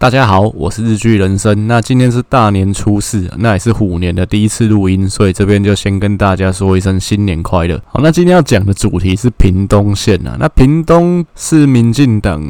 大家好，我是日剧人生。那今天是大年初四，那也是虎年的第一次录音，所以这边就先跟大家说一声新年快乐。好，那今天要讲的主题是屏东县啊，那屏东是民进党。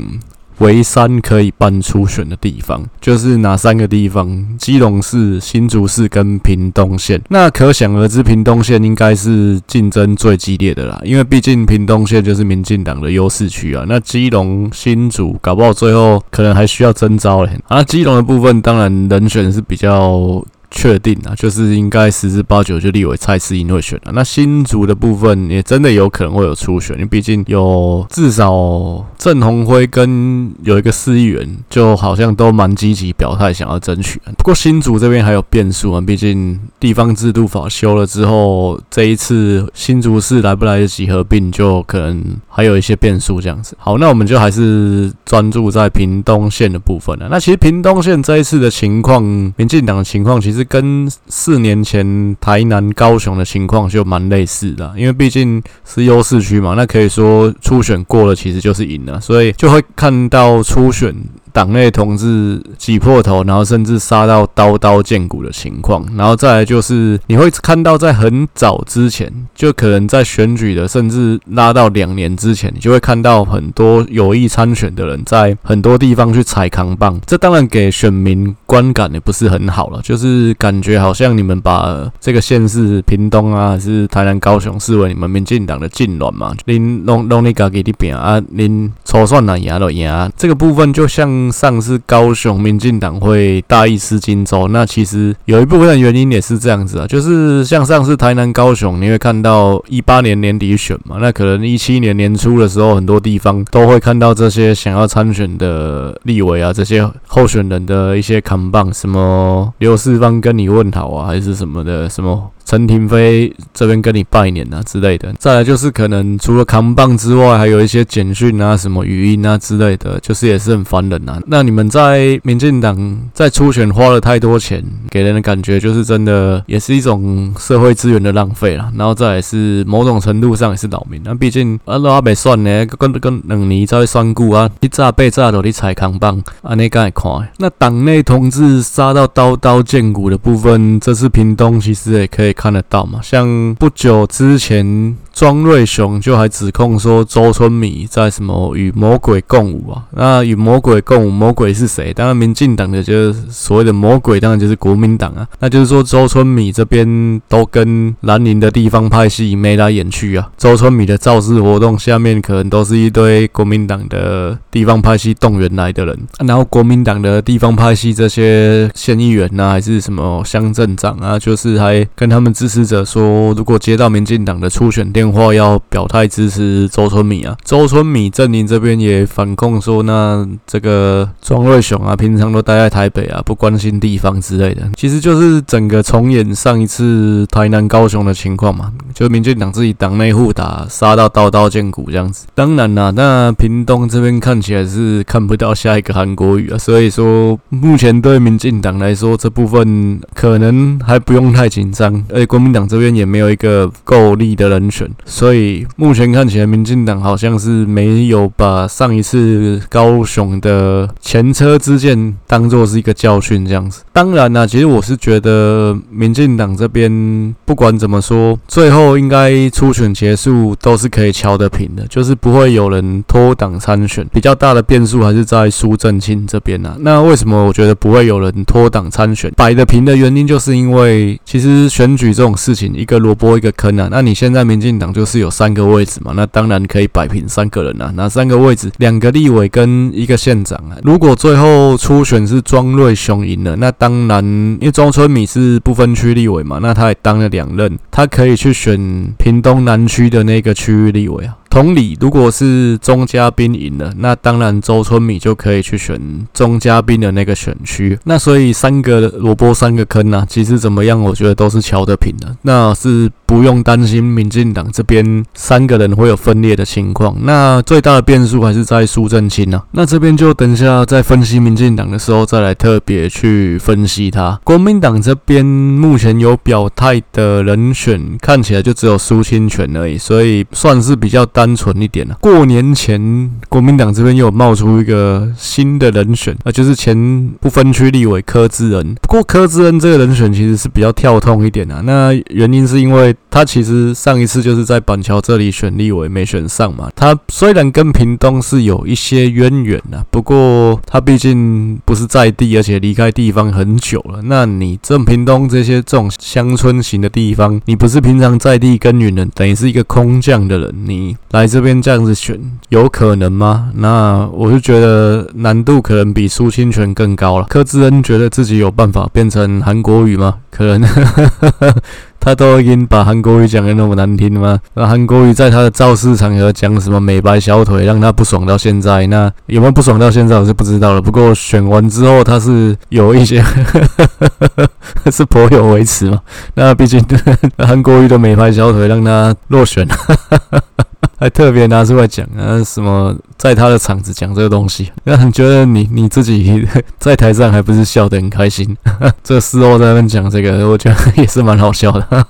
唯三可以办初选的地方，就是哪三个地方？基隆市、新竹市跟屏东县。那可想而知，屏东县应该是竞争最激烈的啦，因为毕竟屏东县就是民进党的优势区啊。那基隆、新竹搞不好最后可能还需要征召嘞。啊，基隆的部分当然人选是比较。确定啊，就是应该十之八九就立委蔡适应会选了。那新竹的部分也真的有可能会有初选，因为毕竟有至少郑鸿辉跟有一个市议员，就好像都蛮积极表态想要争取。不过新竹这边还有变数啊，毕竟地方制度法修了之后，这一次新竹市来不来得及合并，就可能还有一些变数这样子。好，那我们就还是专注在屏东县的部分了。那其实屏东县这一次的情况，民进党的情况其实。跟四年前台南、高雄的情况就蛮类似的，因为毕竟是优势区嘛，那可以说初选过了其实就是赢了，所以就会看到初选。党内同志挤破头，然后甚至杀到刀刀见骨的情况，然后再来就是你会看到在很早之前，就可能在选举的，甚至拉到两年之前，你就会看到很多有意参选的人在很多地方去踩扛棒，这当然给选民观感也不是很好了，就是感觉好像你们把这个县市屏东啊，还是台南、高雄视为你们民进党的禁臠嘛，您弄弄你家己的饼啊，您抽算哪赢都赢，这个部分就像。上次高雄民进党会大意失荆州，那其实有一部分的原因也是这样子啊，就是像上次台南、高雄，你会看到一八年年底选嘛，那可能一七年年初的时候，很多地方都会看到这些想要参选的立委啊，这些候选人的一些扛棒，什么刘世芳跟你问好啊，还是什么的什么。陈廷飞这边跟你拜年啊之类的，再来就是可能除了扛棒之外，还有一些简讯啊、什么语音啊之类的，就是也是很烦人啊。那你们在民进党在初选花了太多钱，给人的感觉就是真的也是一种社会资源的浪费啦。然后再来是某种程度上也是扰民。那毕竟啊，都还没算呢，跟跟两年再算过啊，一炸被炸都你踩扛棒，啊，你敢看？那党内同志杀到刀刀见骨的部分，这次屏东其实也可以。看得到吗？像不久之前。庄瑞雄就还指控说周春米在什么与魔鬼共舞啊？那与魔鬼共舞，魔鬼是谁？当然，民进党的就是所谓的魔鬼，当然就是国民党啊。那就是说，周春米这边都跟蓝营的地方派系眉来眼去啊。周春米的造势活动下面可能都是一堆国民党的地方派系动员来的人，然后国民党的地方派系这些县议员呐，还是什么乡镇长啊，就是还跟他们支持者说，如果接到民进党的初选电话要表态支持周春米啊，周春米阵营这边也反控说，那这个庄瑞雄啊，平常都待在台北啊，不关心地方之类的，其实就是整个重演上一次台南、高雄的情况嘛，就民进党自己党内互打，杀到刀刀见骨这样子。当然啦，那屏东这边看起来是看不到下一个韩国瑜啊，所以说目前对民进党来说，这部分可能还不用太紧张，而且国民党这边也没有一个够力的人选。所以目前看起来，民进党好像是没有把上一次高雄的前车之鉴当做是一个教训这样子。当然啦，其实我是觉得民进党这边不管怎么说，最后应该初选结束都是可以敲得平的，就是不会有人脱党参选。比较大的变数还是在苏正清这边啊。那为什么我觉得不会有人脱党参选？摆得平的原因就是因为其实选举这种事情，一个萝卜一个坑啊。那你现在民进党。就是有三个位置嘛，那当然可以摆平三个人啊。那三个位置，两个立委跟一个县长啊。如果最后初选是庄瑞雄赢了，那当然，因为庄春米是不分区立委嘛，那他也当了两任，他可以去选屏东南区的那个区域立委啊。同理，如果是钟佳滨赢了，那当然周春米就可以去选钟佳滨的那个选区。那所以三个萝卜三个坑啊，其实怎么样，我觉得都是敲得平的。那是不用担心民进党这边三个人会有分裂的情况。那最大的变数还是在苏正清啊。那这边就等一下在分析民进党的时候再来特别去分析他。国民党这边目前有表态的人选，看起来就只有苏清泉而已，所以算是比较单。单纯一点了。过年前，国民党这边又有冒出一个新的人选，啊，就是前不分区立委柯志恩。不过柯志恩这个人选其实是比较跳痛一点啊。那原因是因为他其实上一次就是在板桥这里选立委没选上嘛。他虽然跟屏东是有一些渊源啊，不过他毕竟不是在地，而且离开地方很久了。那你这屏东这些这种乡村型的地方，你不是平常在地耕耘的，等于是一个空降的人，你来这边这样子选，有可能吗？那我就觉得难度可能比苏清泉更高了。柯志恩觉得自己有办法变成韩国语吗？可能。他都已经把韩国语讲得那么难听了吗？那韩国语在他的造势场合讲什么美白小腿，让他不爽到现在。那有没有不爽到现在，我是不知道了。不过选完之后，他是有一些 是颇有维持嘛。那毕竟 韩国语的美白小腿让他落选。还特别拿出来讲啊，什么在他的场子讲这个东西，那你觉得你你自己在台上还不是笑得很开心？这事后在那边讲这个，我觉得也是蛮好笑的。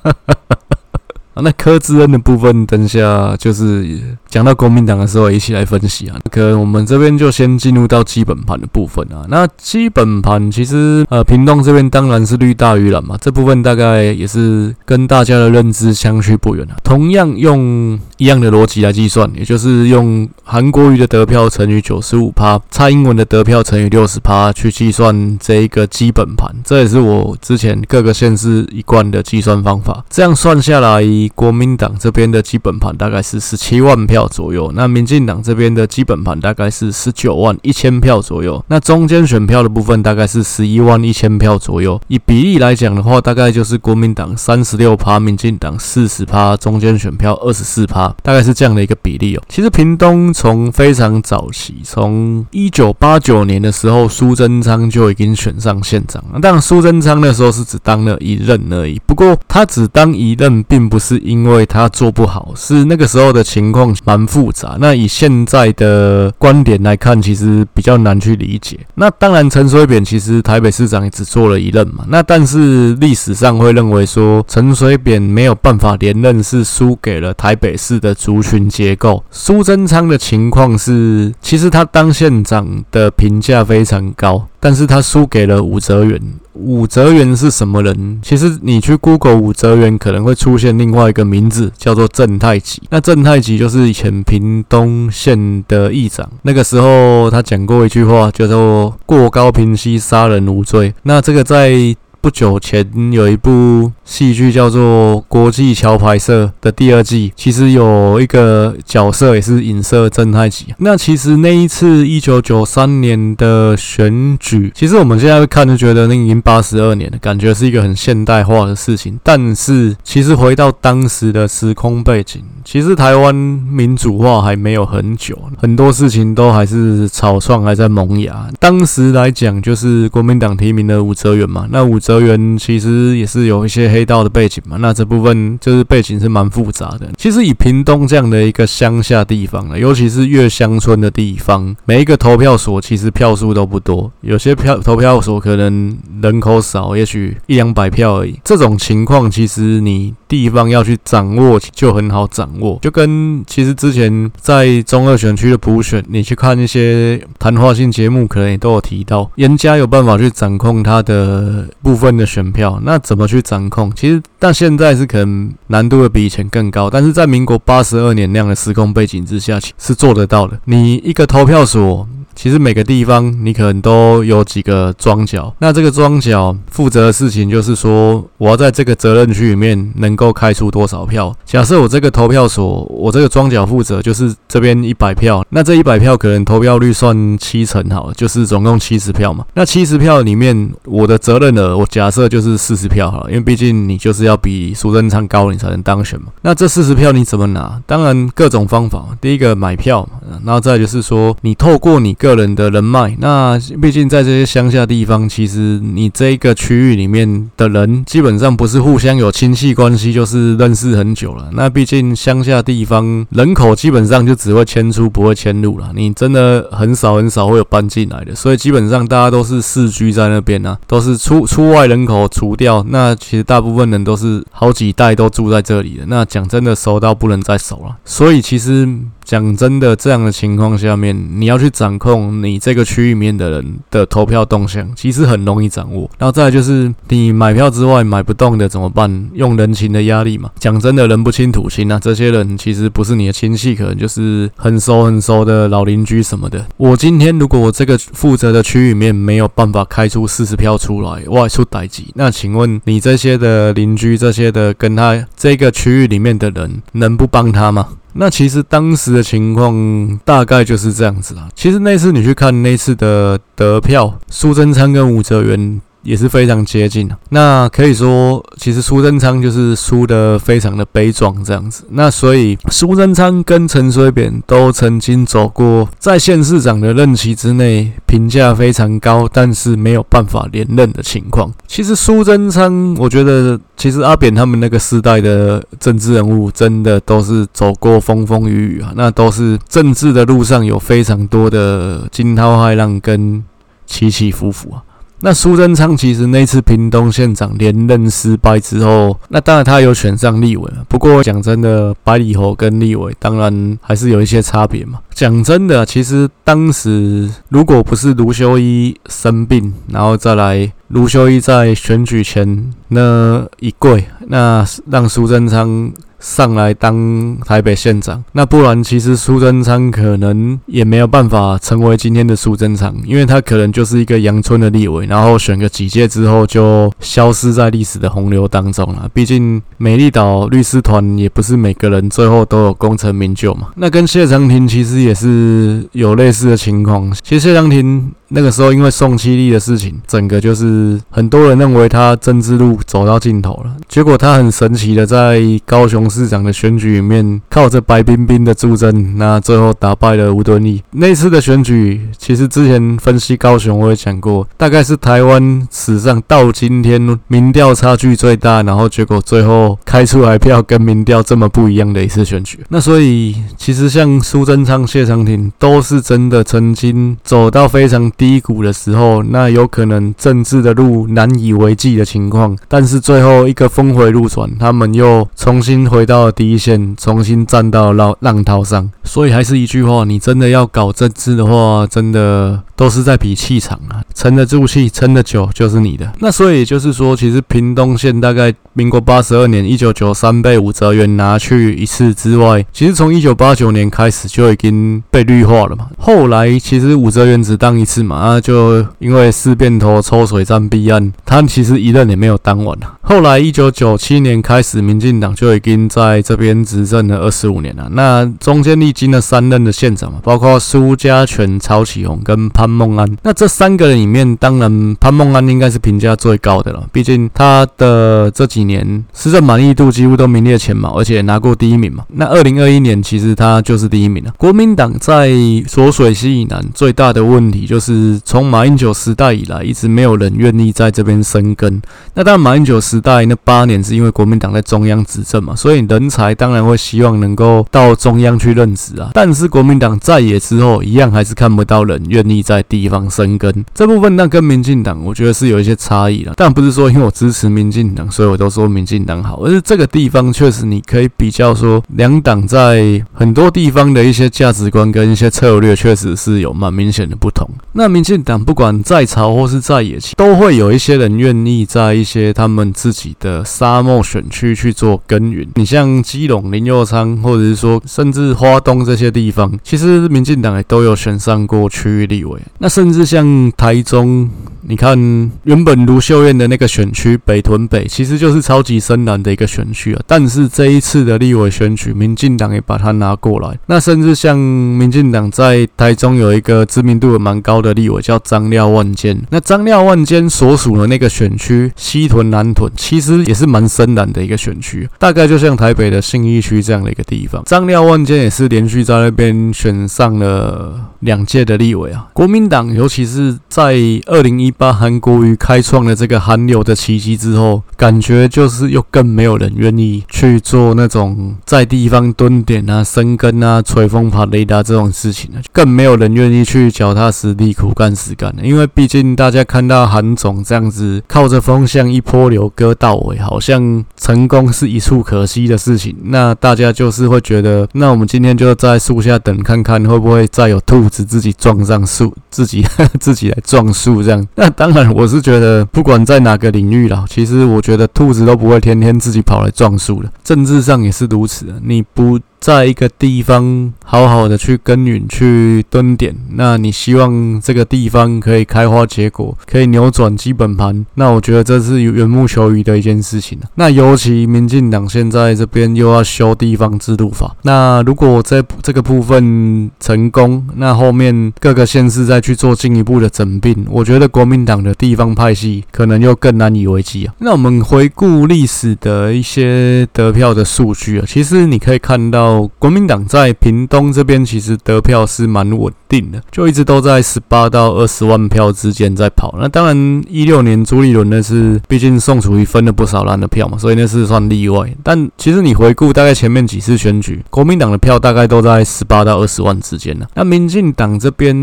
那柯志恩的部分，等一下就是讲到国民党的时候，一起来分析啊。可能我们这边就先进入到基本盘的部分啊。那基本盘其实，呃，屏东这边当然是绿大于蓝嘛，这部分大概也是跟大家的认知相去不远啊。同样用一样的逻辑来计算，也就是用韩国瑜的得票乘以九十五趴，蔡英文的得票乘以六十趴去计算这一个基本盘，这也是我之前各个县市一贯的计算方法。这样算下来。国民党这边的基本盘大概是十七万票票左右，那民进党这边的基本盘大概是十九万一千票左右，那中间选票的部分大概是十一万一千票左右。以比例来讲的话，大概就是国民党三十六趴，民进党四十趴，中间选票二十四趴，大概是这样的一个比例哦。其实屏东从非常早期，从一九八九年的时候，苏贞昌就已经选上县长了。当然，苏贞昌那时候是只当了一任而已，不过他只当一任，并不是。因为他做不好，是那个时候的情况蛮复杂。那以现在的观点来看，其实比较难去理解。那当然，陈水扁其实台北市长也只做了一任嘛。那但是历史上会认为说，陈水扁没有办法连任，是输给了台北市的族群结构。苏贞昌的情况是，其实他当县长的评价非常高。但是他输给了武则元。武则元是什么人？其实你去 Google 武则元，可能会出现另外一个名字，叫做郑太吉。那郑太吉就是以前屏东县的议长。那个时候他讲过一句话，叫做“过高平息，杀人无罪”。那这个在不久前有一部戏剧叫做《国际桥牌社》的第二季，其实有一个角色也是影射郑太吉。那其实那一次一九九三年的选举，其实我们现在看就觉得那已经八十二年了，感觉是一个很现代化的事情。但是其实回到当时的时空背景，其实台湾民主化还没有很久，很多事情都还是草创还在萌芽。当时来讲，就是国民党提名的武则元嘛，那武。德源其实也是有一些黑道的背景嘛，那这部分就是背景是蛮复杂的。其实以屏东这样的一个乡下地方呢，尤其是越乡村的地方，每一个投票所其实票数都不多，有些票投票所可能人口少，也许一两百票而已。这种情况其实你地方要去掌握就很好掌握，就跟其实之前在中二选区的普选，你去看一些谈话性节目，可能也都有提到，人家有办法去掌控他的部分的选票，那怎么去掌控？其实，到现在是可能难度会比以前更高，但是在民国八十二年那样的时空背景之下，是做得到的。你一个投票所。其实每个地方你可能都有几个庄脚，那这个庄脚负责的事情就是说，我要在这个责任区里面能够开出多少票。假设我这个投票所，我这个庄脚负责就是这边一百票，那这一百票可能投票率算七成好了，就是总共七十票嘛。那七十票里面，我的责任额我假设就是四十票好了，因为毕竟你就是要比苏贞昌高，你才能当选嘛。那这四十票你怎么拿？当然各种方法，第一个买票嘛，然后再就是说你透过你个个人的人脉，那毕竟在这些乡下地方，其实你这个区域里面的人，基本上不是互相有亲戚关系，就是认识很久了。那毕竟乡下地方人口基本上就只会迁出，不会迁入了。你真的很少很少会有搬进来的，所以基本上大家都是世居在那边啊，都是出出外人口除掉，那其实大部分人都是好几代都住在这里的。那讲真的，熟到不能再熟了。所以其实。讲真的，这样的情况下面，你要去掌控你这个区域面的人的投票动向，其实很容易掌握。然后再就是你买票之外买不动的怎么办？用人情的压力嘛。讲真的，人不亲土亲啊，这些人其实不是你的亲戚，可能就是很熟很熟的老邻居什么的。我今天如果我这个负责的区域面没有办法开出四十票出来，外出代志，那请问你这些的邻居，这些的跟他这个区域里面的人，能不帮他吗？那其实当时的情况大概就是这样子啦。其实那次你去看那次的得票，苏贞昌跟吴哲元。也是非常接近。那可以说，其实苏贞昌就是输得非常的悲壮这样子。那所以苏贞昌跟陈水扁都曾经走过在县市长的任期之内评价非常高，但是没有办法连任的情况。其实苏贞昌，我觉得其实阿扁他们那个时代的政治人物，真的都是走过风风雨雨啊。那都是政治的路上有非常多的惊涛骇浪跟起起伏伏啊。那苏贞昌其实那次屏东县长连任失败之后，那当然他有选上立委。不过讲真的，百里侯跟立委当然还是有一些差别嘛。讲真的，其实当时如果不是卢修一生病，然后再来卢修一在选举前那一跪，那让苏贞昌。上来当台北县长，那不然其实苏贞昌可能也没有办法成为今天的苏贞昌，因为他可能就是一个阳春的立委，然后选个几届之后就消失在历史的洪流当中了。毕竟美丽岛律师团也不是每个人最后都有功成名就嘛。那跟谢长廷其实也是有类似的情况。其实谢长廷那个时候因为宋七力的事情，整个就是很多人认为他政治路走到尽头了，结果他很神奇的在高雄。市长的选举里面，靠着白冰冰的助阵，那最后打败了吴敦义。那次的选举，其实之前分析高雄，我也讲过，大概是台湾史上到今天民调差距最大，然后结果最后开出来票跟民调这么不一样的一次选举。那所以，其实像苏贞昌、谢长廷都是真的曾经走到非常低谷的时候，那有可能政治的路难以为继的情况，但是最后一个峰回路转，他们又重新回。到了第一线，重新站到浪浪涛上，所以还是一句话，你真的要搞政治的话，真的都是在比气场啊，沉得住气，撑得久就是你的。那所以也就是说，其实屏东县大概民国八十二年一九九三被武则元拿去一次之外，其实从一九八九年开始就已经被绿化了嘛。后来其实武则元只当一次嘛，啊，就因为四变头抽水站弊案，他其实一任也没有当完啊。后来一九九七年开始，民进党就已经。在这边执政了二十五年了，那中间历经了三任的县长嘛，包括苏家全、曹启宏跟潘孟安。那这三个人里面，当然潘孟安应该是评价最高的了，毕竟他的这几年施政满意度几乎都名列前茅，而且拿过第一名嘛。那二零二一年其实他就是第一名了。国民党在浊水溪以南最大的问题就是从马英九时代以来，一直没有人愿意在这边生根。那当然马英九时代那八年是因为国民党在中央执政嘛，所以。人才当然会希望能够到中央去任职啊，但是国民党在野之后，一样还是看不到人愿意在地方生根。这部分那跟民进党，我觉得是有一些差异了。但不是说因为我支持民进党，所以我都说民进党好，而是这个地方确实你可以比较说，两党在很多地方的一些价值观跟一些策略，确实是有蛮明显的不同。那民进党不管在朝或是在野，都会有一些人愿意在一些他们自己的沙漠选区去做耕耘。你像基隆林佑昌，或者是说甚至花东这些地方，其实民进党也都有选上过区域立委。那甚至像台中，你看原本卢秀燕的那个选区北屯北，其实就是超级深蓝的一个选区啊。但是这一次的立委选举，民进党也把它拿过来。那甚至像民进党在台中有一个知名度也蛮高的立委叫张廖万坚，那张廖万坚所属的那个选区西屯南屯，其实也是蛮深蓝的一个选区，大概就像。台北的信义区这样的一个地方，张廖万坚也是连续在那边选上了两届的立委啊。国民党尤其是在二零一你把韩国瑜开创了这个韩流的奇迹之后，感觉就是又更没有人愿意去做那种在地方蹲点啊、生根啊、吹风爬雷达这种事情了，更没有人愿意去脚踏实地苦干实干了。因为毕竟大家看到韩总这样子靠着风向一波流割到尾，好像成功是一触可及的事情，那大家就是会觉得，那我们今天就在树下等看看会不会再有兔子自己撞上树，自己 自己来撞树这样。那当然，我是觉得不管在哪个领域啦，其实我觉得兔子都不会天天自己跑来撞树的。政治上也是如此，你不。在一个地方好好的去耕耘、去蹲点，那你希望这个地方可以开花结果，可以扭转基本盘，那我觉得这是缘木求鱼的一件事情。那尤其民进党现在这边又要修地方制度法，那如果这这个部分成功，那后面各个县市再去做进一步的整并，我觉得国民党的地方派系可能又更难以为继啊。那我们回顾历史的一些得票的数据啊，其实你可以看到。国民党在屏东这边其实得票是蛮稳定的，就一直都在十八到二十万票之间在跑。那当然，一六年朱立伦那是，毕竟宋楚瑜分了不少烂的票嘛，所以那是算例外。但其实你回顾大概前面几次选举，国民党的票大概都在十八到二十万之间呢。那民进党这边，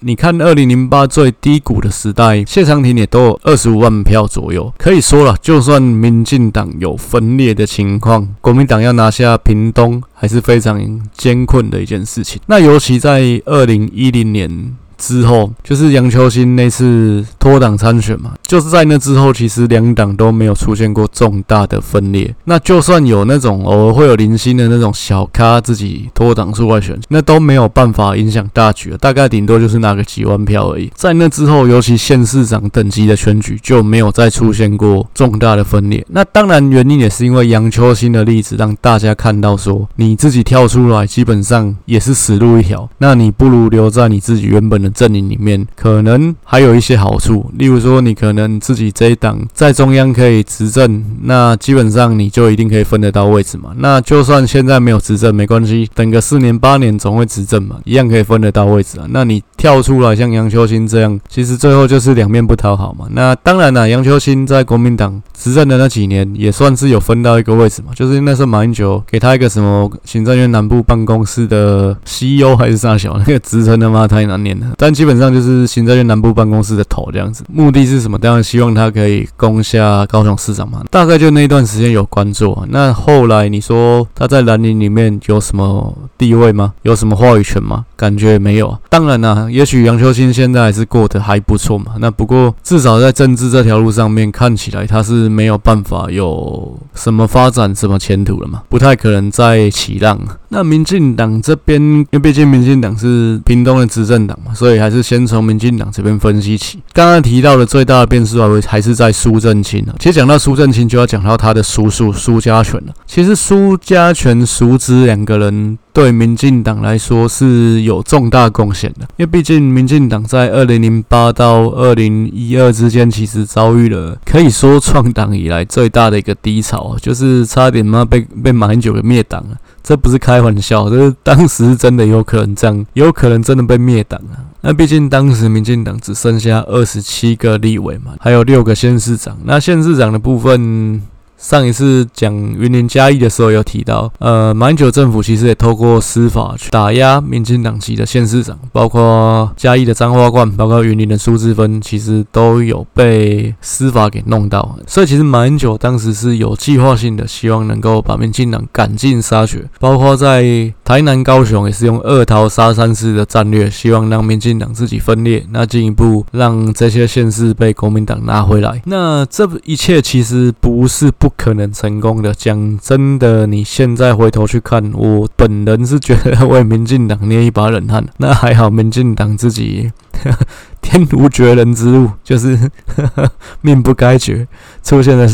你看二零零八最低谷的时代，谢长廷也都有二十五万票左右。可以说了，就算民进党有分裂的情况，国民党要拿下屏东。还是非常艰困的一件事情。那尤其在二零一零年。之后就是杨秋兴那次脱党参选嘛，就是在那之后，其实两党都没有出现过重大的分裂。那就算有那种偶尔会有零星的那种小咖自己脱党出来选，那都没有办法影响大局，大概顶多就是拿个几万票而已。在那之后，尤其县市长等级的选举就没有再出现过重大的分裂。那当然原因也是因为杨秋兴的例子，让大家看到说，你自己跳出来基本上也是死路一条，那你不如留在你自己原本。阵营里面可能还有一些好处，例如说你可能自己这一党在中央可以执政，那基本上你就一定可以分得到位置嘛。那就算现在没有执政没关系，等个四年八年总会执政嘛，一样可以分得到位置啊。那你跳出来像杨秋兴这样，其实最后就是两面不讨好嘛。那当然了，杨秋兴在国民党执政的那几年也算是有分到一个位置嘛，就是那时候马英九给他一个什么行政院南部办公室的 CEO 还是啥小那个职称他妈太难念了。但基本上就是行政院南部办公室的头这样子，目的是什么？当然希望他可以攻下高雄市长嘛。大概就那一段时间有关注啊。那后来你说他在蓝营里面有什么地位吗？有什么话语权吗？感觉没有啊。当然啦，也许杨秋兴现在还是过得还不错嘛。那不过至少在政治这条路上面看起来他是没有办法有什么发展、什么前途了嘛，不太可能再起浪。那民进党这边，因为毕竟民进党是屏东的执政党嘛，所以还是先从民进党这边分析起。刚刚提到的最大的变数还还是在苏震清啊。其实讲到苏震清，就要讲到他的叔叔苏家全了。其实苏家全、叔侄两个人对民进党来说是有重大贡献的，因为毕竟民进党在二零零八到二零一二之间，其实遭遇了可以说创党以来最大的一个低潮，就是差点嘛被被马英九给灭党了。这不是开玩笑，这是当时真的有可能这样，有可能真的被灭党啊。那毕竟当时民进党只剩下二十七个立委嘛，还有六个县市长。那县市长的部分。上一次讲云林嘉义的时候有提到，呃，马英九政府其实也透过司法去打压民进党籍的县市长，包括嘉义的张花冠，包括云林的苏治芬，其实都有被司法给弄到。所以其实马英九当时是有计划性的，希望能够把民进党赶尽杀绝，包括在台南、高雄也是用二桃杀三士的战略，希望让民进党自己分裂，那进一步让这些县市被国民党拿回来。那这一切其实不是不。不可能成功的。讲真的，你现在回头去看，我本人是觉得为民进党捏一把冷汗。那还好，民进党自己 天无绝人之路，就是 命不该绝，出现了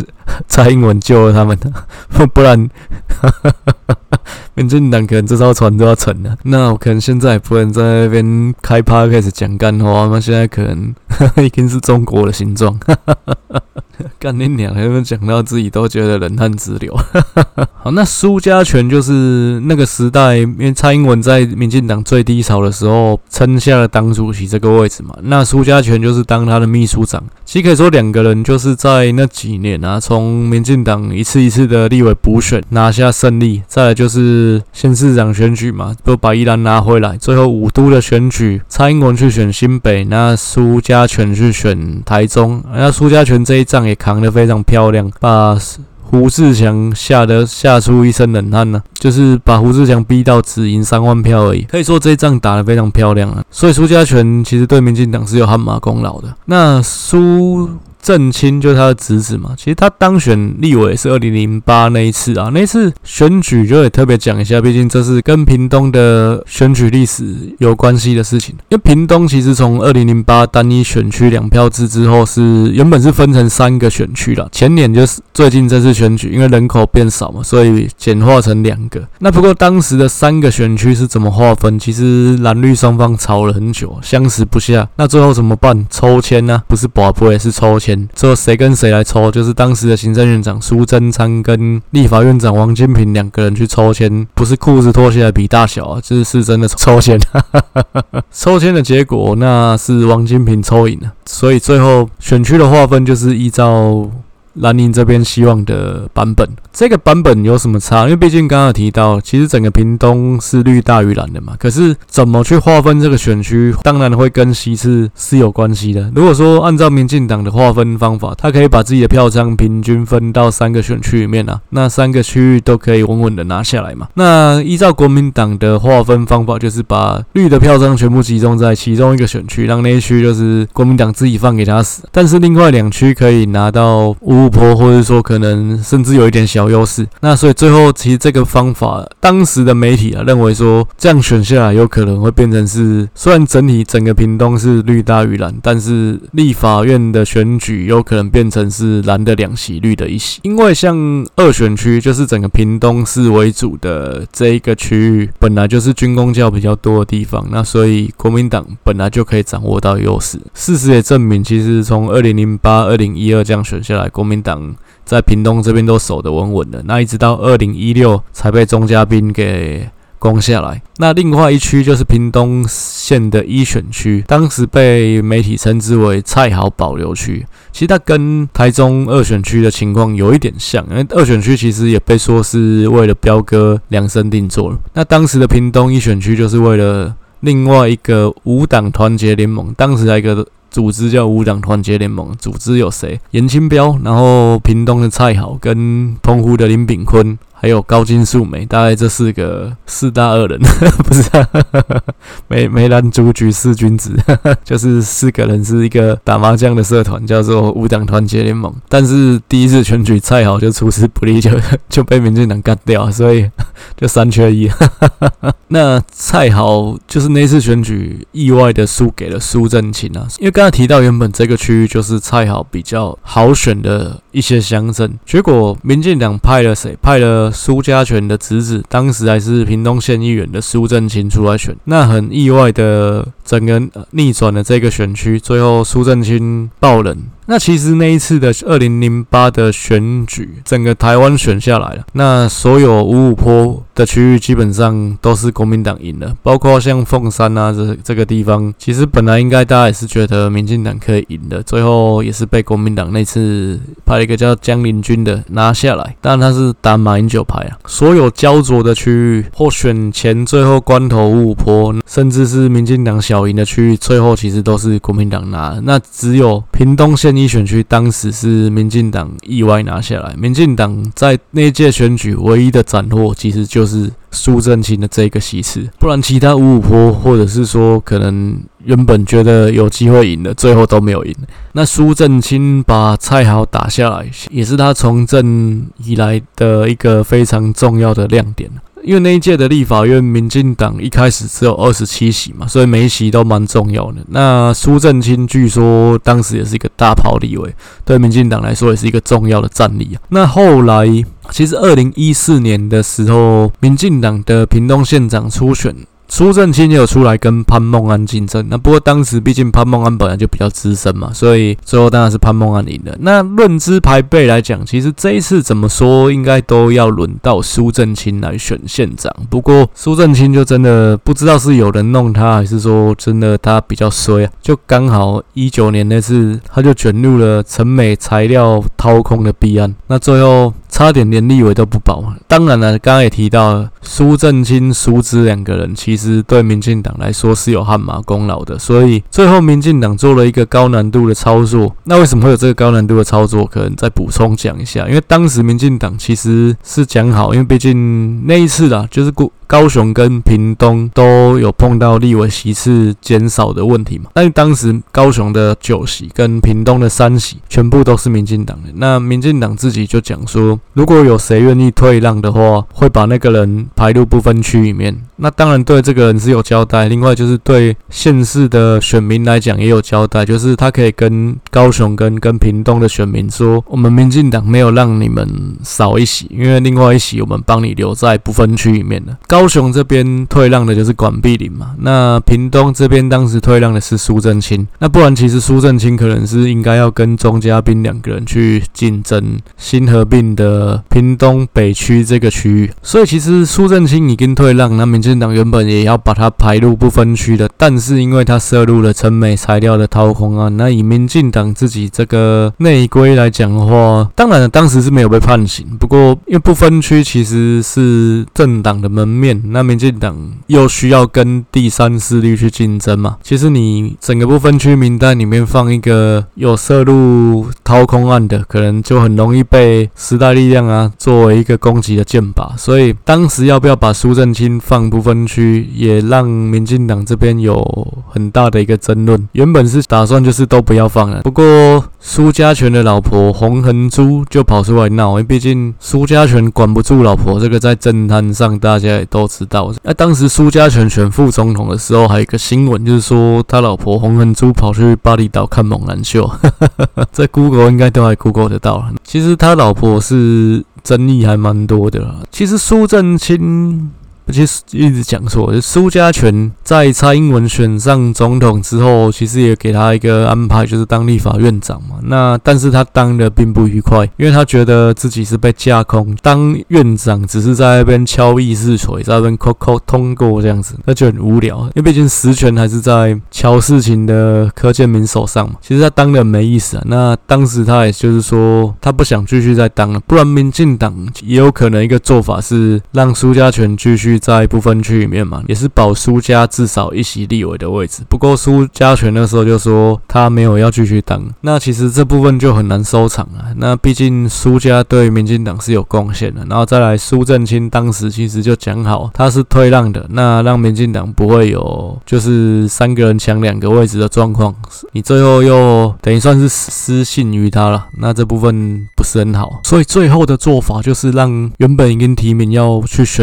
蔡英文救了他们，不然。民进党可能这艘船都要沉了，那我可能现在也不能在那边开趴开始讲干话，那现在可能 已经是中国的形状，干你娘！还没讲到自己都觉得冷汗直流。好，那苏家全就是那个时代，因为蔡英文在民进党最低潮的时候撑下了党主席这个位置嘛。那苏家全就是当他的秘书长。其实可以说两个人就是在那几年啊，从民进党一次一次的立委补选拿下胜利，再来就是县市长选举嘛，都把宜兰拿回来。最后五都的选举，蔡英文去选新北，那苏家全去选台中。那苏家全这一仗也扛得非常漂亮，把。胡志强吓得吓出一身冷汗呢，就是把胡志强逼到只赢三万票而已，可以说这一仗打得非常漂亮啊。所以苏家全其实对民进党是有汗马功劳的。那苏。郑清就是他的侄子嘛，其实他当选立委是二零零八那一次啊，那一次选举就得特别讲一下，毕竟这是跟屏东的选举历史有关系的事情。因为屏东其实从二零零八单一选区两票制之后，是原本是分成三个选区了。前年就是最近这次选举，因为人口变少嘛，所以简化成两个。那不过当时的三个选区是怎么划分？其实蓝绿双方吵了很久，相持不下。那最后怎么办？抽签呢？不是博杯，是抽签。最后谁跟谁来抽？就是当时的行政院长苏贞昌跟立法院长王金平两个人去抽签，不是裤子脱下来比大小啊，就是是真的抽签。抽签的结果，那是王金平抽赢了，所以最后选区的划分就是依照。蓝营这边希望的版本，这个版本有什么差？因为毕竟刚刚提到，其实整个屏东是绿大于蓝的嘛。可是怎么去划分这个选区，当然会跟席次是有关系的。如果说按照民进党的划分方法，他可以把自己的票仓平均分到三个选区里面啊，那三个区域都可以稳稳的拿下来嘛。那依照国民党的划分方法，就是把绿的票仓全部集中在其中一个选区，让那一区就是国民党自己放给他死。但是另外两区可以拿到五。富婆，或者说可能甚至有一点小优势，那所以最后其实这个方法，当时的媒体啊认为说这样选下来有可能会变成是，虽然整体整个屏东是绿大于蓝，但是立法院的选举有可能变成是蓝的两席，绿的一席，因为像二选区就是整个屏东市为主的这一个区域，本来就是军工教比较多的地方，那所以国民党本来就可以掌握到优势。事实也证明，其实从二零零八、二零一二这样选下来，国民民党在屏东这边都守得稳稳的，那一直到二零一六才被钟佳滨给攻下来。那另外一区就是屏东县的一选区，当时被媒体称之为“蔡好保留区”。其实它跟台中二选区的情况有一点像，因为二选区其实也被说是为了彪哥量身定做了。那当时的屏东一选区就是为了另外一个无党团结联盟，当时还一个。组织叫无党团结联盟，组织有谁？严清标，然后屏东的蔡好，跟澎湖的林炳坤。还有高金素梅，大概这四个四大恶人，不是、啊？梅梅兰竹菊四君子，就是四个人是一个打麻将的社团，叫做五党团结联盟。但是第一次选举蔡好就出师不利，就就被民进党干掉，所以就三缺一。那蔡好就是那次选举意外的输给了苏正清啊，因为刚才提到原本这个区域就是蔡好比较好选的一些乡镇，结果民进党派了谁？派了。苏家权的侄子，当时还是屏东县议员的苏正清出来选，那很意外的，整个逆转了这个选区，最后苏正清爆冷。那其实那一次的二零零八的选举，整个台湾选下来了，那所有五五坡的区域基本上都是国民党赢了，包括像凤山啊这这个地方，其实本来应该大家也是觉得民进党可以赢的，最后也是被国民党那次派了一个叫江林军的拿下来，当然他是打马英九牌啊。所有焦灼的区域或选前最后关头五五坡，甚至是民进党小赢的区域，最后其实都是国民党拿，那只有屏东县。一选区当时是民进党意外拿下来，民进党在那届选举唯一的斩获，其实就是苏正清的这个席次，不然其他五五坡，或者是说可能原本觉得有机会赢的，最后都没有赢。那苏正清把蔡豪打下来，也是他从政以来的一个非常重要的亮点。因为那一届的立法院，民进党一开始只有二十七席嘛，所以每一席都蛮重要的。那苏正清据说当时也是一个大炮立委，对民进党来说也是一个重要的战力啊。那后来，其实二零一四年的时候，民进党的屏东县长初选。苏正清也有出来跟潘孟安竞争。那不过当时毕竟潘孟安本来就比较资深嘛，所以最后当然是潘孟安赢了。那论资排辈来讲，其实这一次怎么说，应该都要轮到苏正清来选县长。不过苏正清就真的不知道是有人弄他，还是说真的他比较衰啊？就刚好一九年那次，他就卷入了陈美材料掏空的弊案，那最后。差点连立委都不保。当然了，刚刚也提到苏正清、苏姿两个人，其实实对民进党来说是有汗马功劳的。所以最后民进党做了一个高难度的操作。那为什么会有这个高难度的操作？可能再补充讲一下，因为当时民进党其实是讲好，因为毕竟那一次啦，就是过。高雄跟屏东都有碰到立委席次减少的问题嘛？但是当时高雄的九席跟屏东的三席全部都是民进党的，那民进党自己就讲说，如果有谁愿意退让的话，会把那个人排入不分区里面。那当然对这个人是有交代，另外就是对县市的选民来讲也有交代，就是他可以跟高雄跟跟屏东的选民说，我们民进党没有让你们少一席，因为另外一席我们帮你留在不分区里面了。高高雄这边退让的就是管碧玲嘛，那屏东这边当时退让的是苏正清，那不然其实苏正清可能是应该要跟钟佳滨两个人去竞争新合并的屏东北区这个区域，所以其实苏正清已经退让，那民进。党原本也要把它排入不分区的，但是因为他涉入了陈美材料的掏空案，那以民进党自己这个内规来讲的话，当然了，当时是没有被判刑。不过因为不分区其实是政党的门面，那民进党又需要跟第三势力去竞争嘛。其实你整个不分区名单里面放一个有涉入掏空案的，可能就很容易被时代力量啊作为一个攻击的箭靶。所以当时要不要把苏震清放不分区也让民进党这边有很大的一个争论。原本是打算就是都不要放了，不过苏家全的老婆洪恒珠就跑出来闹，因为毕竟苏家全管不住老婆，这个在政坛上大家也都知道。那当时苏家全选副总统的时候，还有一个新闻，就是说他老婆洪恒珠跑去巴厘岛看猛男秀，在 Google 应该都还 Google 得到。其实他老婆是争议还蛮多的。其实苏正清。其实一直讲说，苏家全在蔡英文选上总统之后，其实也给他一个安排，就是当立法院长嘛。那但是他当的并不愉快，因为他觉得自己是被架空，当院长只是在那边敲议事锤，在那边扣扣通过这样子，那就很无聊。因为毕竟实权还是在乔事情的柯建铭手上嘛。其实他当的没意思啊。那当时他也就是说，他不想继续再当了，不然民进党也有可能一个做法是让苏家全继续。在不分区里面嘛，也是保苏家至少一席立委的位置。不过苏家权那时候就说他没有要继续当，那其实这部分就很难收场了。那毕竟苏家对民进党是有贡献的，然后再来苏正清当时其实就讲好他是退让的，那让民进党不会有就是三个人抢两个位置的状况。你最后又等于算是失信于他了，那这部分不是很好。所以最后的做法就是让原本已经提名要去选。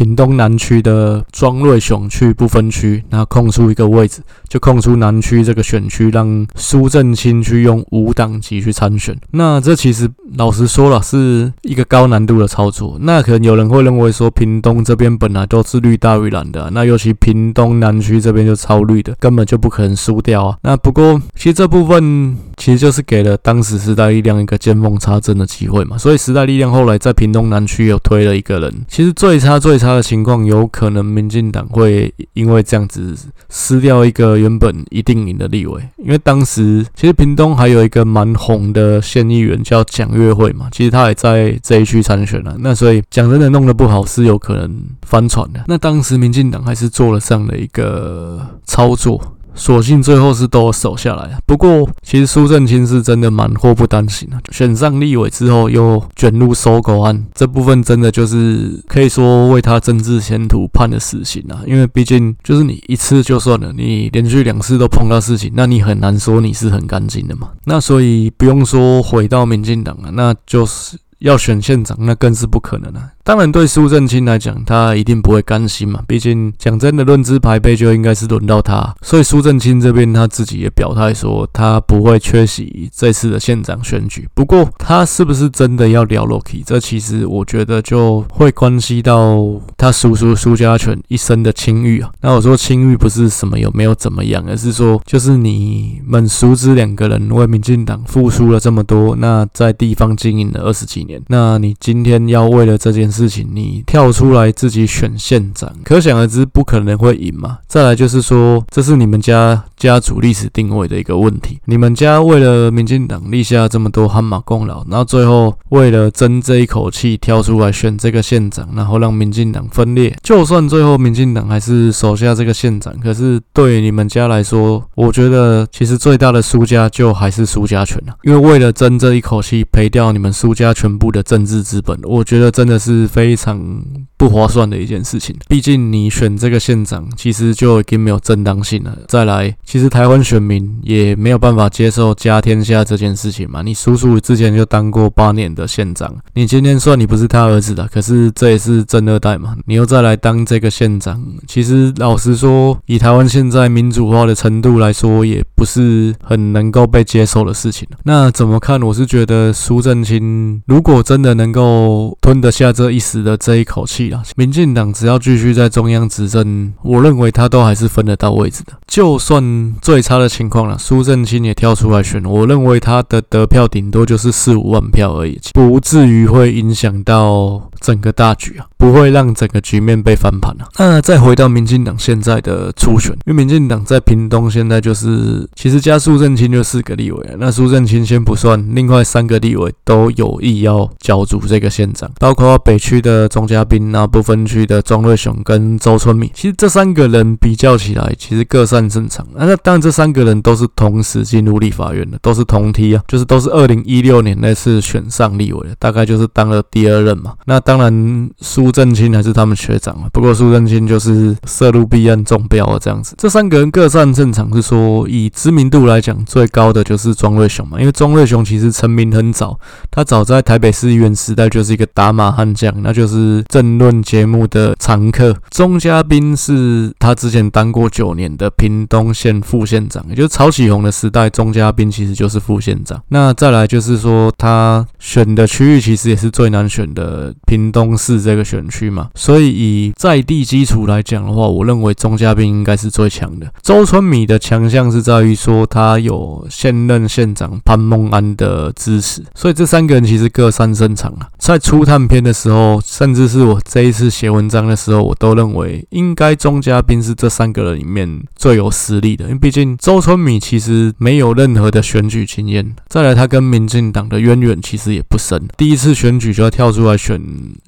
屏东南区的庄瑞雄去不分区，那空出一个位置，就空出南区这个选区，让苏正清去用五党籍去参选。那这其实老实说了，是一个高难度的操作。那可能有人会认为说，屏东这边本来都是绿大于蓝的，那尤其屏东南区这边就超绿的，根本就不可能输掉啊。那不过，其实这部分其实就是给了当时时代力量一个见缝插针的机会嘛。所以时代力量后来在屏东南区又推了一个人，其实最差最差。的情况有可能，民进党会因为这样子失掉一个原本一定赢的立委，因为当时其实屏东还有一个蛮红的县议员叫蒋月惠嘛，其实他也在这一区参选了，那所以讲真的弄得不好是有可能翻船的。那当时民进党还是做了这样的一个操作。所幸最后是都守下来。不过，其实苏正清是真的蛮祸不单行的。选上立委之后，又卷入收狗案，这部分真的就是可以说为他政治前途判了死刑啊！因为毕竟就是你一次就算了，你连续两次都碰到事情，那你很难说你是很干净的嘛。那所以不用说回到民进党啊，那就是要选县长，那更是不可能啊。当然，对苏正清来讲，他一定不会甘心嘛。毕竟讲真的，论资排辈就应该是轮到他。所以苏正清这边他自己也表态说，他不会缺席这次的县长选举。不过，他是不是真的要聊 Loki？这其实我觉得就会关系到他叔叔苏家全一生的清誉啊。那我说清誉不是什么有没有怎么样，而是说就是你们叔侄两个人为民进党付出了这么多，那在地方经营了二十几年，那你今天要为了这件事事情，你跳出来自己选县长，可想而知不可能会赢嘛。再来就是说，这是你们家家族历史定位的一个问题，你们家为了民进党立下这么多汗马功劳，然后最后为了争这一口气跳出来选这个县长，然后让民进党分裂。就算最后民进党还是手下这个县长，可是对你们家来说，我觉得其实最大的输家就还是苏家权啊，因为为了争这一口气赔掉你们苏家全部的政治资本，我觉得真的是非常不划算的一件事情。毕竟你选这个县长，其实就已经没有正当性了。再来，其实台湾选民也没有办法接受家天下这件事情嘛。你叔叔之前就当过八年的县长，你今天算你不是他儿子的，可是这也是正二代嘛。你又再来当这个县长，其实老实说，以台湾现在民主化的程度来说，也不是很能够被接受的事情。那怎么看？我是觉得苏正清如果真的能够吞得下这一时的这一口气啊，民进党只要继续在中央执政，我认为他都还是分得到位置的。就算最差的情况了，苏正清也跳出来选，我认为他的得票顶多就是四五万票而已，不至于会影响到整个大局啊，不会让整个局面被翻盘啊。那再回到民进党现在的初选，因为民进党在屏东现在就是其实加苏震清就四个立委，那苏震清先不算，另外三个立委都有意要角逐这个县长，包括北区的钟佳滨，那不分区的庄瑞雄跟周春敏。其实这三个人比较起来，其实各擅胜场。那当然这三个人都是同时进入立法院的，都是同梯啊，就是都是二零一六年那次选上立委的，大概就是当了第二任嘛。那当然苏正清还是他们学长啊，不过苏正清就是涉入弊案中标啊这样子。这三个人各擅胜场，是说以知名度来讲最高的就是庄瑞雄嘛，因为庄瑞雄其实成名很早，他早在台北市议员时代就是一个打马悍将，那就是政论节目的常客。钟佳滨是他之前当过九年的屏东县副县长，也就是曹启宏的时代，钟佳滨其实就是副县长。那再来就是说，他选的区域其实也是最难选的屏东市这个选区嘛，所以以在地基础来讲的话，我认为钟嘉宾应该是最强的。周春米的强项是在于说他有现任县长潘孟安的支持，所以这三个人其实各擅擅长啊。在初探篇的时候，甚至是我这一次写文章的时候，我都认为应该钟佳滨是这三个人里面最有实力的，因为毕竟周春米其实没有任何的选举经验，再来他跟民进党的渊源其实也不深，第一次选举就要跳出来选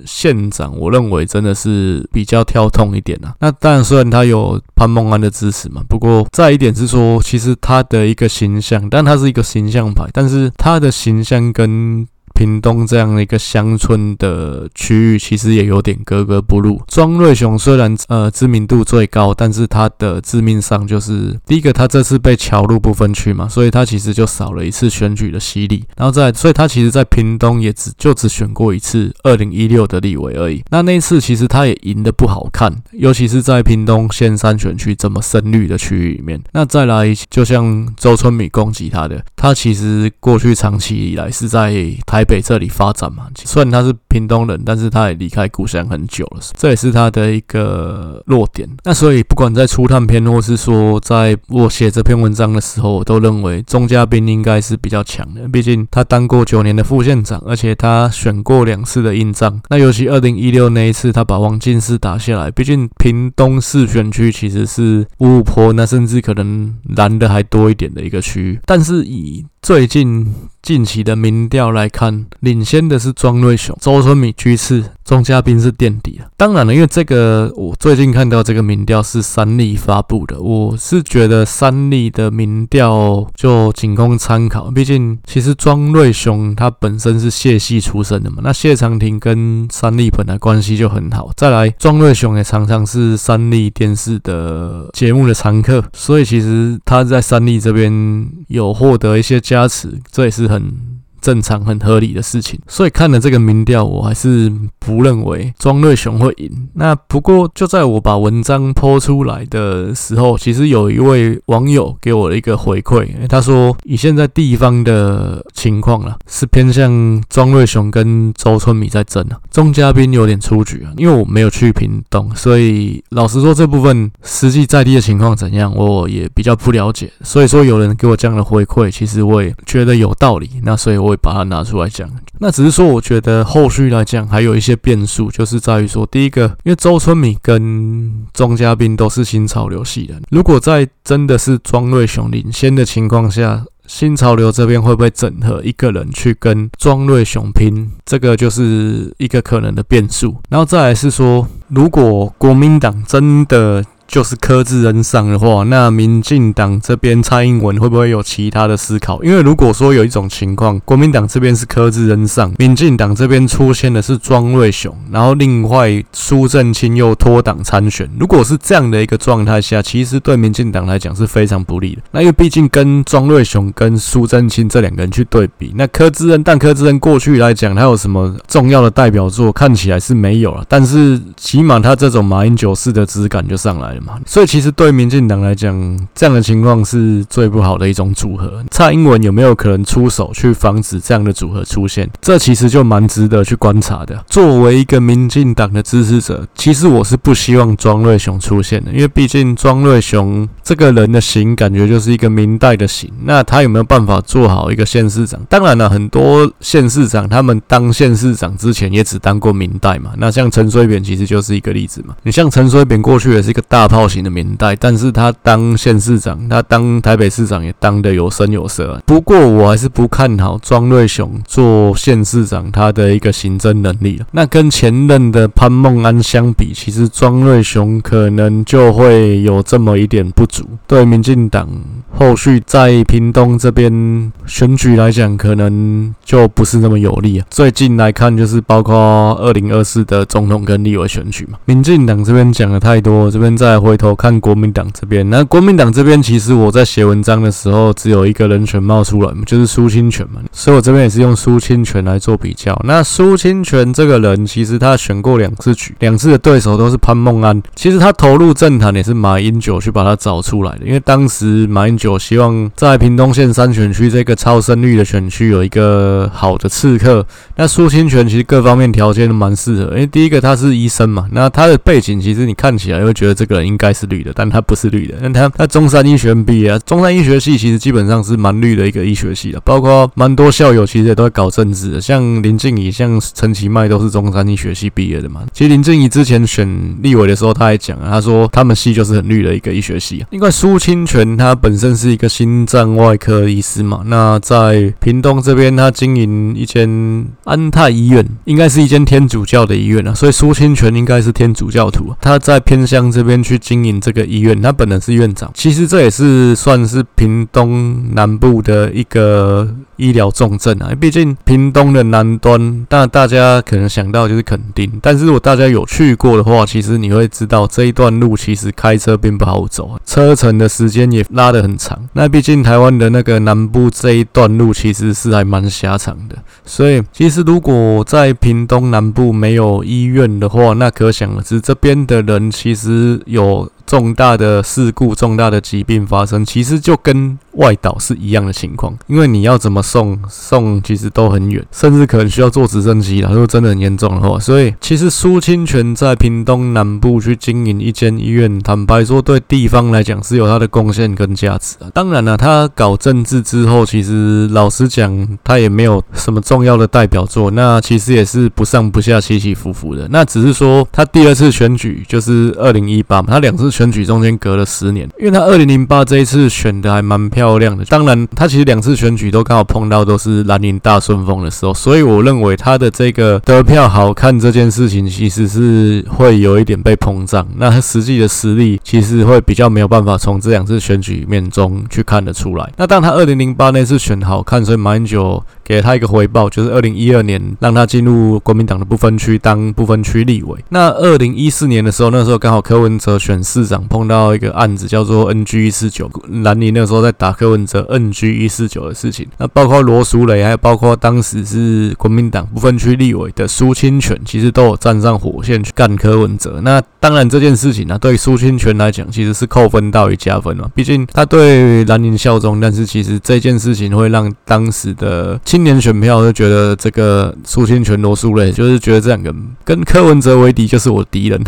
县长，我认为真的是比较跳痛一点啊。那当然，虽然他有潘孟安的支持嘛，不过再一点是说，其实他的一个形象，但他是一个形象派，但是他的形象跟屏东这样的一个乡村的区域，其实也有点格格不入。庄瑞雄虽然呃知名度最高，但是他的致命伤就是第一个，他这次被乔路不分区嘛，所以他其实就少了一次选举的洗礼。然后再，所以他其实在屏东也只就只选过一次二零一六的立委而已。那那次其实他也赢得不好看，尤其是在屏东县三选区这么深绿的区域里面。那再来，就像周春米攻击他的，他其实过去长期以来是在台。台北这里发展嘛，虽然他是屏东人，但是他也离开故乡很久了，这也是他的一个弱点。那所以不管在初探篇，或是说在我写这篇文章的时候，我都认为钟嘉宾应该是比较强的，毕竟他当过九年的副县长，而且他选过两次的印章。那尤其二零一六那一次，他把王进士打下来，毕竟屏东市选区其实是五五波，那甚至可能蓝的还多一点的一个区域，但是以最近近期的民调来看，领先的是庄瑞雄、周春米居次。钟佳宾是垫底啊，当然了，因为这个我最近看到这个民调是三立发布的，我是觉得三立的民调就仅供参考。毕竟其实庄瑞雄他本身是谢系出身的嘛，那谢长廷跟三立本来关系就很好，再来庄瑞雄也常常是三立电视的节目的常客，所以其实他在三立这边有获得一些加持，这也是很。正常、很合理的事情。所以看了这个民调，我还是不认为庄瑞雄会赢。那不过就在我把文章 po 出来的时候，其实有一位网友给我了一个回馈，他说以现在地方的情况了，是偏向庄瑞雄跟周春米在争啊，钟嘉宾有点出局啊。因为我没有去屏东，所以老实说这部分实际在地的情况怎样，我也比较不了解。所以说有人给我这样的回馈，其实我也觉得有道理。那所以我会把它拿出来讲。那只是说，我觉得后续来讲还有一些变数，就是在于说，第一个，因为周春米跟钟佳滨都是新潮流系的，如果在真的是庄瑞雄领先的情况下，新潮流这边会不会整合一个人去跟庄瑞雄拼？这个就是一个可能的变数。然后再来是说，如果国民党真的就是柯志恩上的话，那民进党这边蔡英文会不会有其他的思考？因为如果说有一种情况，国民党这边是柯志恩上，民进党这边出现的是庄瑞雄，然后另外苏正清又脱党参选，如果是这样的一个状态下，其实对民进党来讲是非常不利的。那因为毕竟跟庄瑞雄跟苏正清这两个人去对比，那柯志恩，但柯志恩过去来讲，他有什么重要的代表作？看起来是没有了，但是起码他这种马英九式的质感就上来了。所以其实对民进党来讲，这样的情况是最不好的一种组合。蔡英文有没有可能出手去防止这样的组合出现？这其实就蛮值得去观察的。作为一个民进党的支持者，其实我是不希望庄瑞雄出现的，因为毕竟庄瑞雄这个人的型感觉就是一个民代的型。那他有没有办法做好一个县市长？当然了，很多县市长他们当县市长之前也只当过民代嘛。那像陈水扁其实就是一个例子嘛。你像陈水扁过去也是一个大。炮型的年代，但是他当县市长，他当台北市长也当得有声有色啊。不过我还是不看好庄瑞雄做县市长他的一个行政能力。那跟前任的潘孟安相比，其实庄瑞雄可能就会有这么一点不足。对民进党后续在屏东这边选举来讲，可能就不是那么有利啊。最近来看，就是包括二零二四的总统跟立委选举嘛。民进党这边讲的太多，这边在。回头看国民党这边，那国民党这边其实我在写文章的时候，只有一个人选冒出来，就是苏清泉嘛，所以我这边也是用苏清泉来做比较。那苏清泉这个人，其实他选过两次举，两次的对手都是潘孟安。其实他投入政坛也是马英九去把他找出来的，因为当时马英九希望在屏东县三选区这个超深绿的选区有一个好的刺客。那苏清泉其实各方面条件都蛮适合，因为第一个他是医生嘛，那他的背景其实你看起来会觉得这个应该是绿的，但他不是绿的。那他他中山医学院毕业啊，中山医学系其实基本上是蛮绿的一个医学系的，包括蛮多校友其实也都会搞政治的，像林静仪、像陈其迈都是中山医学系毕业的嘛。其实林静仪之前选立委的时候，他还讲啊，他说他们系就是很绿的一个医学系啊。另外苏清泉他本身是一个心脏外科医师嘛，那在屏东这边他经营一间安泰医院，应该是一间天主教的医院啊，所以苏清泉应该是天主教徒。他在偏乡这边去。去经营这个医院，他本人是院长。其实这也是算是屏东南部的一个医疗重镇啊。毕竟屏东的南端，那大家可能想到就是垦丁。但是如果大家有去过的话，其实你会知道这一段路其实开车并不好走，车程的时间也拉得很长。那毕竟台湾的那个南部这一段路其实是还蛮狭长的，所以其实如果在屏东南部没有医院的话，那可想而知这边的人其实有。を重大的事故、重大的疾病发生，其实就跟外岛是一样的情况，因为你要怎么送送，其实都很远，甚至可能需要坐直升机啦。如果真的很严重的话，所以其实苏清泉在屏东南部去经营一间医院，坦白说，对地方来讲是有他的贡献跟价值啊。当然了，他搞政治之后，其实老实讲，他也没有什么重要的代表作，那其实也是不上不下、起起伏伏的。那只是说，他第二次选举就是二零一八嘛，他两次选选举中间隔了十年，因为他二零零八这一次选的还蛮漂亮。的，当然，他其实两次选举都刚好碰到都是蓝营大顺风的时候，所以我认为他的这个得票好看这件事情，其实是会有一点被膨胀。那他实际的实力其实会比较没有办法从这两次选举面中去看得出来。那当他二零零八那次选好看，所以马英九给了他一个回报，就是二零一二年让他进入国民党的不分区当不分区立委。那二零一四年的时候，那时候刚好柯文哲选市市长碰到一个案子，叫做 NG 一四九，蓝营那时候在打柯文哲 NG 一四九的事情。那包括罗淑蕾，还有包括当时是国民党不分区立委的苏清泉，其实都有站上火线去干柯文哲。那当然这件事情呢、啊，对苏清泉来讲，其实是扣分大于加分嘛。毕竟他对蓝营效忠，但是其实这件事情会让当时的青年选票就觉得这个苏清泉、罗淑蕾，就是觉得这两个跟柯文哲为敌，就是我敌人。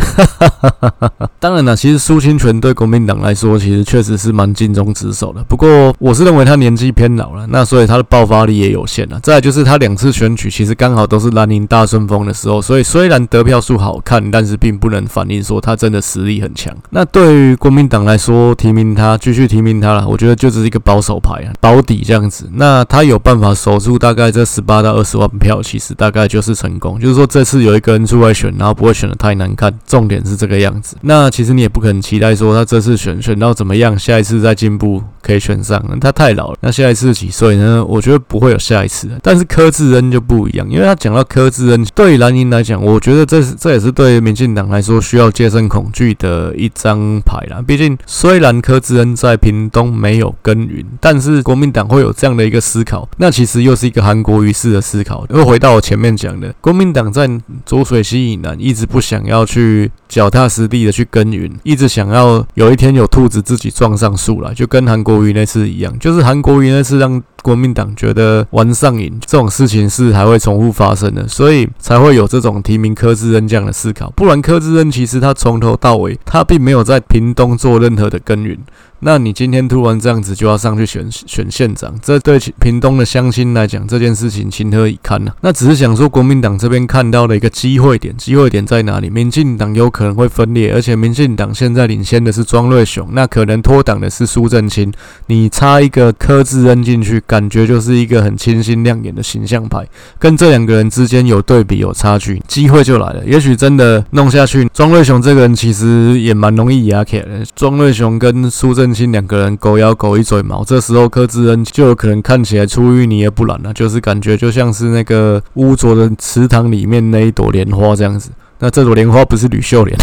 当然了，其实苏清泉对国民党来说，其实确实是蛮尽忠职守的。不过，我是认为他年纪偏老了，那所以他的爆发力也有限了。再就是他两次选举，其实刚好都是蓝营大顺风的时候，所以虽然得票数好看，但是并不能反映说他真的实力很强。那对于国民党来说，提名他继续提名他了，我觉得就只是一个保守牌啊，保底这样子。那他有办法守住大概这十八到二十万票，其实大概就是成功。就是说这次有一个人出来选，然后不会选得太难看，重点是这个样子。那其实你也不可能很期待说他这次选选到怎么样，下一次再进步可以选上。他太老了，那下一次几岁呢？我觉得不会有下一次。但是柯志恩就不一样，因为他讲到柯志恩，对于蓝营来讲，我觉得这是这也是对民进党来说需要戒慎恐惧的一张牌啦。毕竟虽然柯志恩在屏东没有耕耘，但是国民党会有这样的一个思考，那其实又是一个韩国瑜式的思考。又回到我前面讲的，国民党在浊水溪以南一直不想要去脚踏实地的去耕耘，一直想要有一天有兔子自己撞上树来，就跟韩国国语那次一样，就是韩国语那次让国民党觉得玩上瘾这种事情是还会重复发生的，所以才会有这种提名柯志恩这样的思考。不然柯志恩其实他从头到尾他并没有在屏东做任何的耕耘。那你今天突然这样子就要上去选选县长，这对屏东的乡亲来讲，这件事情情何以堪呢？那只是想说，国民党这边看到了一个机会点，机会点在哪里？民进党有可能会分裂，而且民进党现在领先的是庄瑞雄，那可能脱党的是苏正清，你插一个柯志恩进去，感觉就是一个很清新亮眼的形象牌，跟这两个人之间有对比有差距，机会就来了。也许真的弄下去，庄瑞雄这个人其实也蛮容易压起来的。庄瑞雄跟苏正震清两个人狗咬狗一嘴毛，这时候柯志恩就有可能看起来出淤泥而不染了，就是感觉就像是那个污浊的池塘里面那一朵莲花这样子。那这朵莲花不是吕秀莲，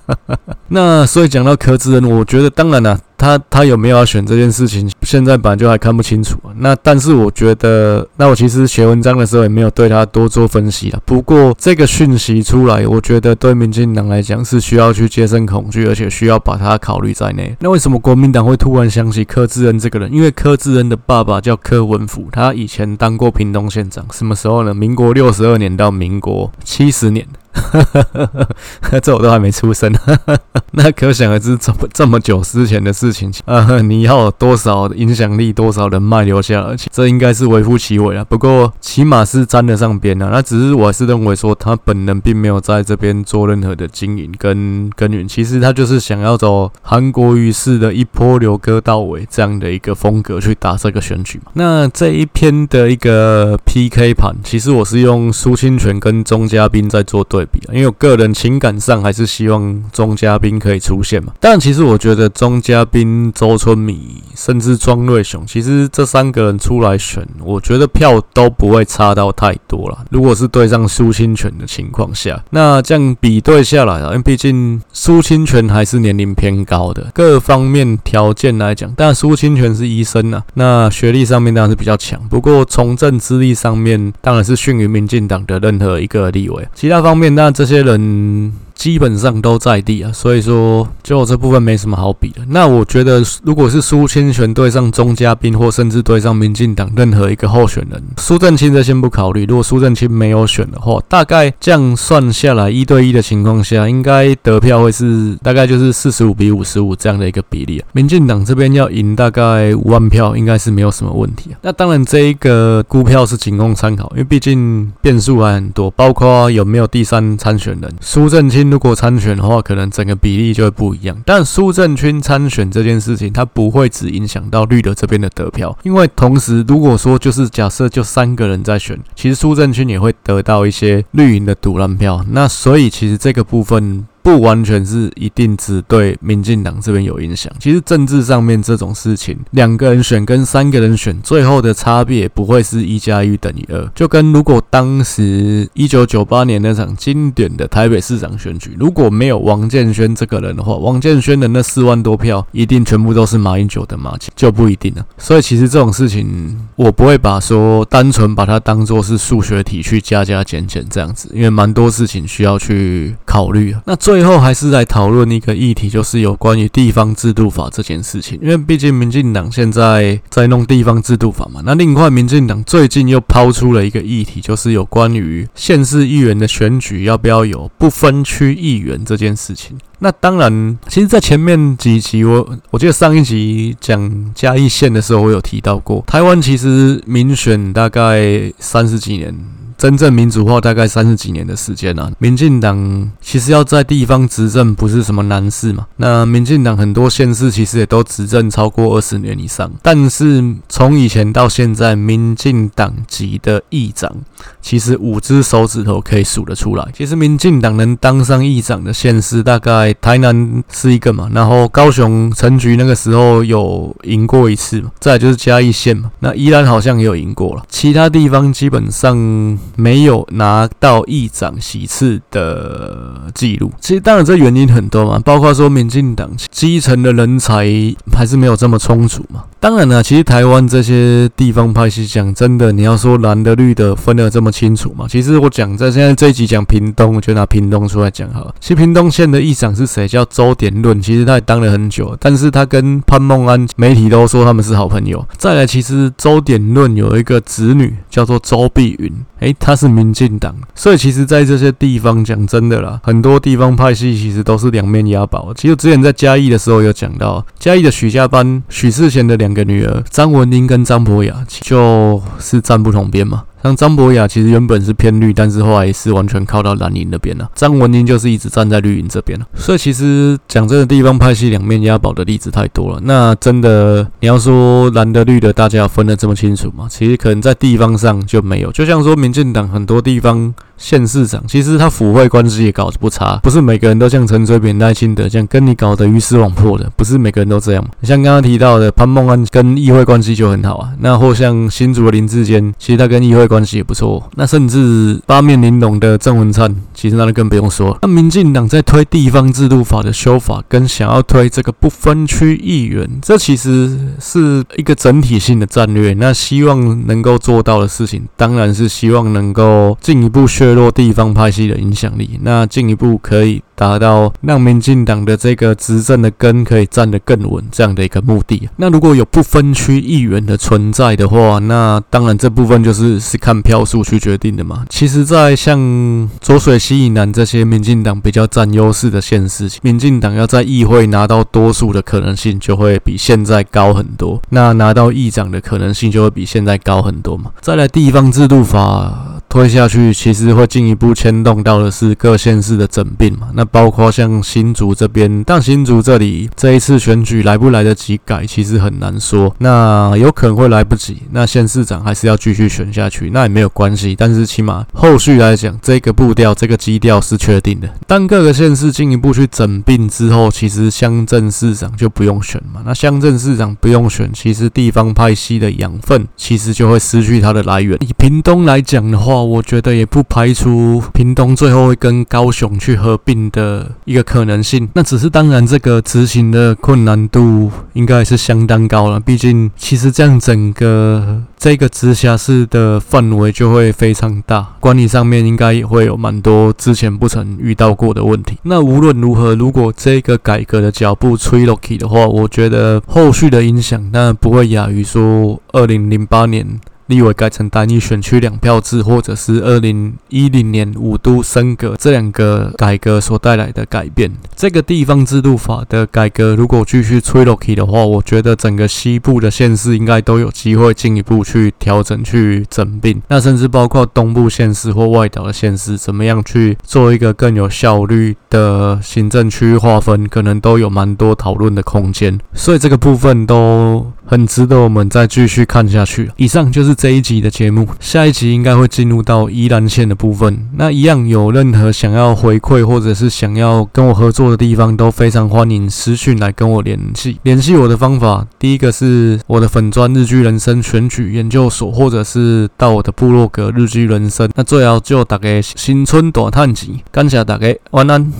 那所以讲到柯志恩，我觉得当然了、他他有没有要选这件事情，现在本来就还看不清楚。那但是我觉得，那我其实写文章的时候也没有对他多做分析啊。不过这个讯息出来，我觉得对民进党来讲是需要去接生恐惧，而且需要把它考虑在内。那为什么国民党会突然想起柯志恩这个人？因为柯志恩的爸爸叫柯文福，他以前当过屏东县长，什么时候呢？民国六十二年到民国七十年。这我都还没出生，那可想而知，这么这么久之前的事情啊，你要多少影响力，多少人脉留下来，这应该是微乎其微啊。不过起码是沾得上边啊。那只是我还是认为说，他本人并没有在这边做任何的经营跟耕耘，其实他就是想要走韩国瑜式的一波流歌到尾这样的一个风格去打这个选举嘛。那这一篇的一个 PK 盘，其实我是用苏清泉跟钟嘉宾在做对。对比，因为我个人情感上还是希望钟嘉宾可以出现嘛。但其实我觉得钟嘉宾、周春米甚至庄瑞雄，其实这三个人出来选，我觉得票都不会差到太多了。如果是对上苏清泉的情况下，那这样比对下来啊，因为毕竟苏清泉还是年龄偏高的，各方面条件来讲，但苏清泉是医生啊，那学历上面当然是比较强。不过从政资历上面，当然是逊于民进党的任何一个立委。其他方面。那这些人基本上都在地啊，所以说就这部分没什么好比的。那我觉得，如果是苏清泉对上钟嘉宾，或甚至对上民进党任何一个候选人，苏正清这先不考虑。如果苏正清没有选的话，大概这样算下来，一对一的情况下，应该得票会是大概就是四十五比五十五这样的一个比例啊。民进党这边要赢大概五万票，应该是没有什么问题啊。那当然，这一个估票是仅供参考，因为毕竟变数还很多，包括有没有第三参选人，苏正清。如果参选的话，可能整个比例就会不一样。但苏正清参选这件事情，它不会只影响到绿的这边的得票，因为同时如果说就是假设就三个人在选，其实苏正清也会得到一些绿营的独蓝票。那所以其实这个部分。不完全是一定只对民进党这边有影响。其实政治上面这种事情，两个人选跟三个人选，最后的差别不会是一加一等于二。就跟如果当时一九九八年那场经典的台北市长选举，如果没有王建煊这个人的话，王建煊的那四万多票一定全部都是马英九的马，就不一定了。所以其实这种事情，我不会把说单纯把它当做是数学题去加加减减这样子，因为蛮多事情需要去考虑。那最后还是来讨论一个议题，就是有关于地方制度法这件事情。因为毕竟民进党现在在弄地方制度法嘛。那另外，民进党最近又抛出了一个议题，就是有关于县市议员的选举要不要有不分区议员这件事情。那当然，其实，在前面几集，我我记得上一集讲嘉义县的时候，我有提到过，台湾其实民选大概三十几年。真正民主化大概三十几年的时间啊。民进党其实要在地方执政不是什么难事嘛。那民进党很多县市其实也都执政超过二十年以上。但是从以前到现在，民进党籍的议长其实五只手指头可以数得出来。其实民进党能当上议长的县市，大概台南是一个嘛，然后高雄陈菊那个时候有赢过一次嘛，再就是嘉义县嘛，那宜兰好像也有赢过了。其他地方基本上。没有拿到议长席次的记录，其实当然这原因很多嘛，包括说民进党基层的人才还是没有这么充足嘛。当然了，其实台湾这些地方派系讲真的，你要说蓝的绿的分得这么清楚嘛？其实我讲在现在这一集讲屏东，我就拿屏东出来讲哈。其实屏东县的议长是谁？叫周典论，其实他也当了很久，但是他跟潘孟安媒体都说他们是好朋友。再来，其实周典论有一个子女叫做周碧云，诶，他是民进党，所以其实在这些地方讲真的啦，很多地方派系其实都是两面押宝。其实之前在嘉义的时候有讲到，嘉义的许家班、许世贤的两。两个女儿张文英跟张博雅就是站不同边嘛。像张博雅其实原本是偏绿，但是后来是完全靠到蓝营那边了。张文英就是一直站在绿营这边了。所以其实讲这个地方派系两面押宝的例子太多了。那真的你要说蓝的绿的，大家分得这么清楚吗？其实可能在地方上就没有。就像说民进党很多地方。县市长其实他府会关系也搞得不差，不是每个人都像陈水扁、赖清德这样跟你搞得鱼死网破的，不是每个人都这样。像刚刚提到的潘孟安跟议会关系就很好啊，那或像新竹的林志坚，其实他跟议会关系也不错。那甚至八面玲珑的郑文灿，其实那就更不用说了。那民进党在推地方制度法的修法，跟想要推这个不分区议员，这其实是一个整体性的战略。那希望能够做到的事情，当然是希望能够进一步削。削弱地方派系的影响力，那进一步可以达到让民进党的这个执政的根可以站得更稳这样的一个目的。那如果有不分区议员的存在的话，那当然这部分就是是看票数去决定的嘛。其实，在像浊水溪以南这些民进党比较占优势的县市，民进党要在议会拿到多数的可能性就会比现在高很多，那拿到议长的可能性就会比现在高很多嘛。再来地方制度法。推下去，其实会进一步牵动到的是各县市的整并嘛。那包括像新竹这边，但新竹这里这一次选举来不来得及改，其实很难说。那有可能会来不及，那县市长还是要继续选下去，那也没有关系。但是起码后续来讲，这个步调、这个基调是确定的。当各个县市进一步去整并之后，其实乡镇市长就不用选嘛。那乡镇市长不用选，其实地方派系的养分其实就会失去它的来源。以屏东来讲的话，我觉得也不排除屏东最后会跟高雄去合并的一个可能性。那只是当然，这个执行的困难度应该是相当高了。毕竟，其实这样整个这个直辖市的范围就会非常大，管理上面应该也会有蛮多之前不曾遇到过的问题。那无论如何，如果这个改革的脚步催落去的话，我觉得后续的影响那不会亚于说二零零八年。立委改成单一选区两票制，或者是二零一零年五都升格这两个改革所带来的改变，这个地方制度法的改革如果继续催落去的话，我觉得整个西部的县市应该都有机会进一步去调整、去整并。那甚至包括东部县市或外岛的县市，怎么样去做一个更有效率的行政区域划分，可能都有蛮多讨论的空间。所以这个部分都。很值得我们再继续看下去。以上就是这一集的节目，下一集应该会进入到宜兰县的部分。那一样有任何想要回馈或者是想要跟我合作的地方，都非常欢迎私讯来跟我联系。联系我的方法，第一个是我的粉专日剧人生选举研究所，或者是到我的部落格日剧人生。那最后就大家新春大探钱，感谢大家，晚安。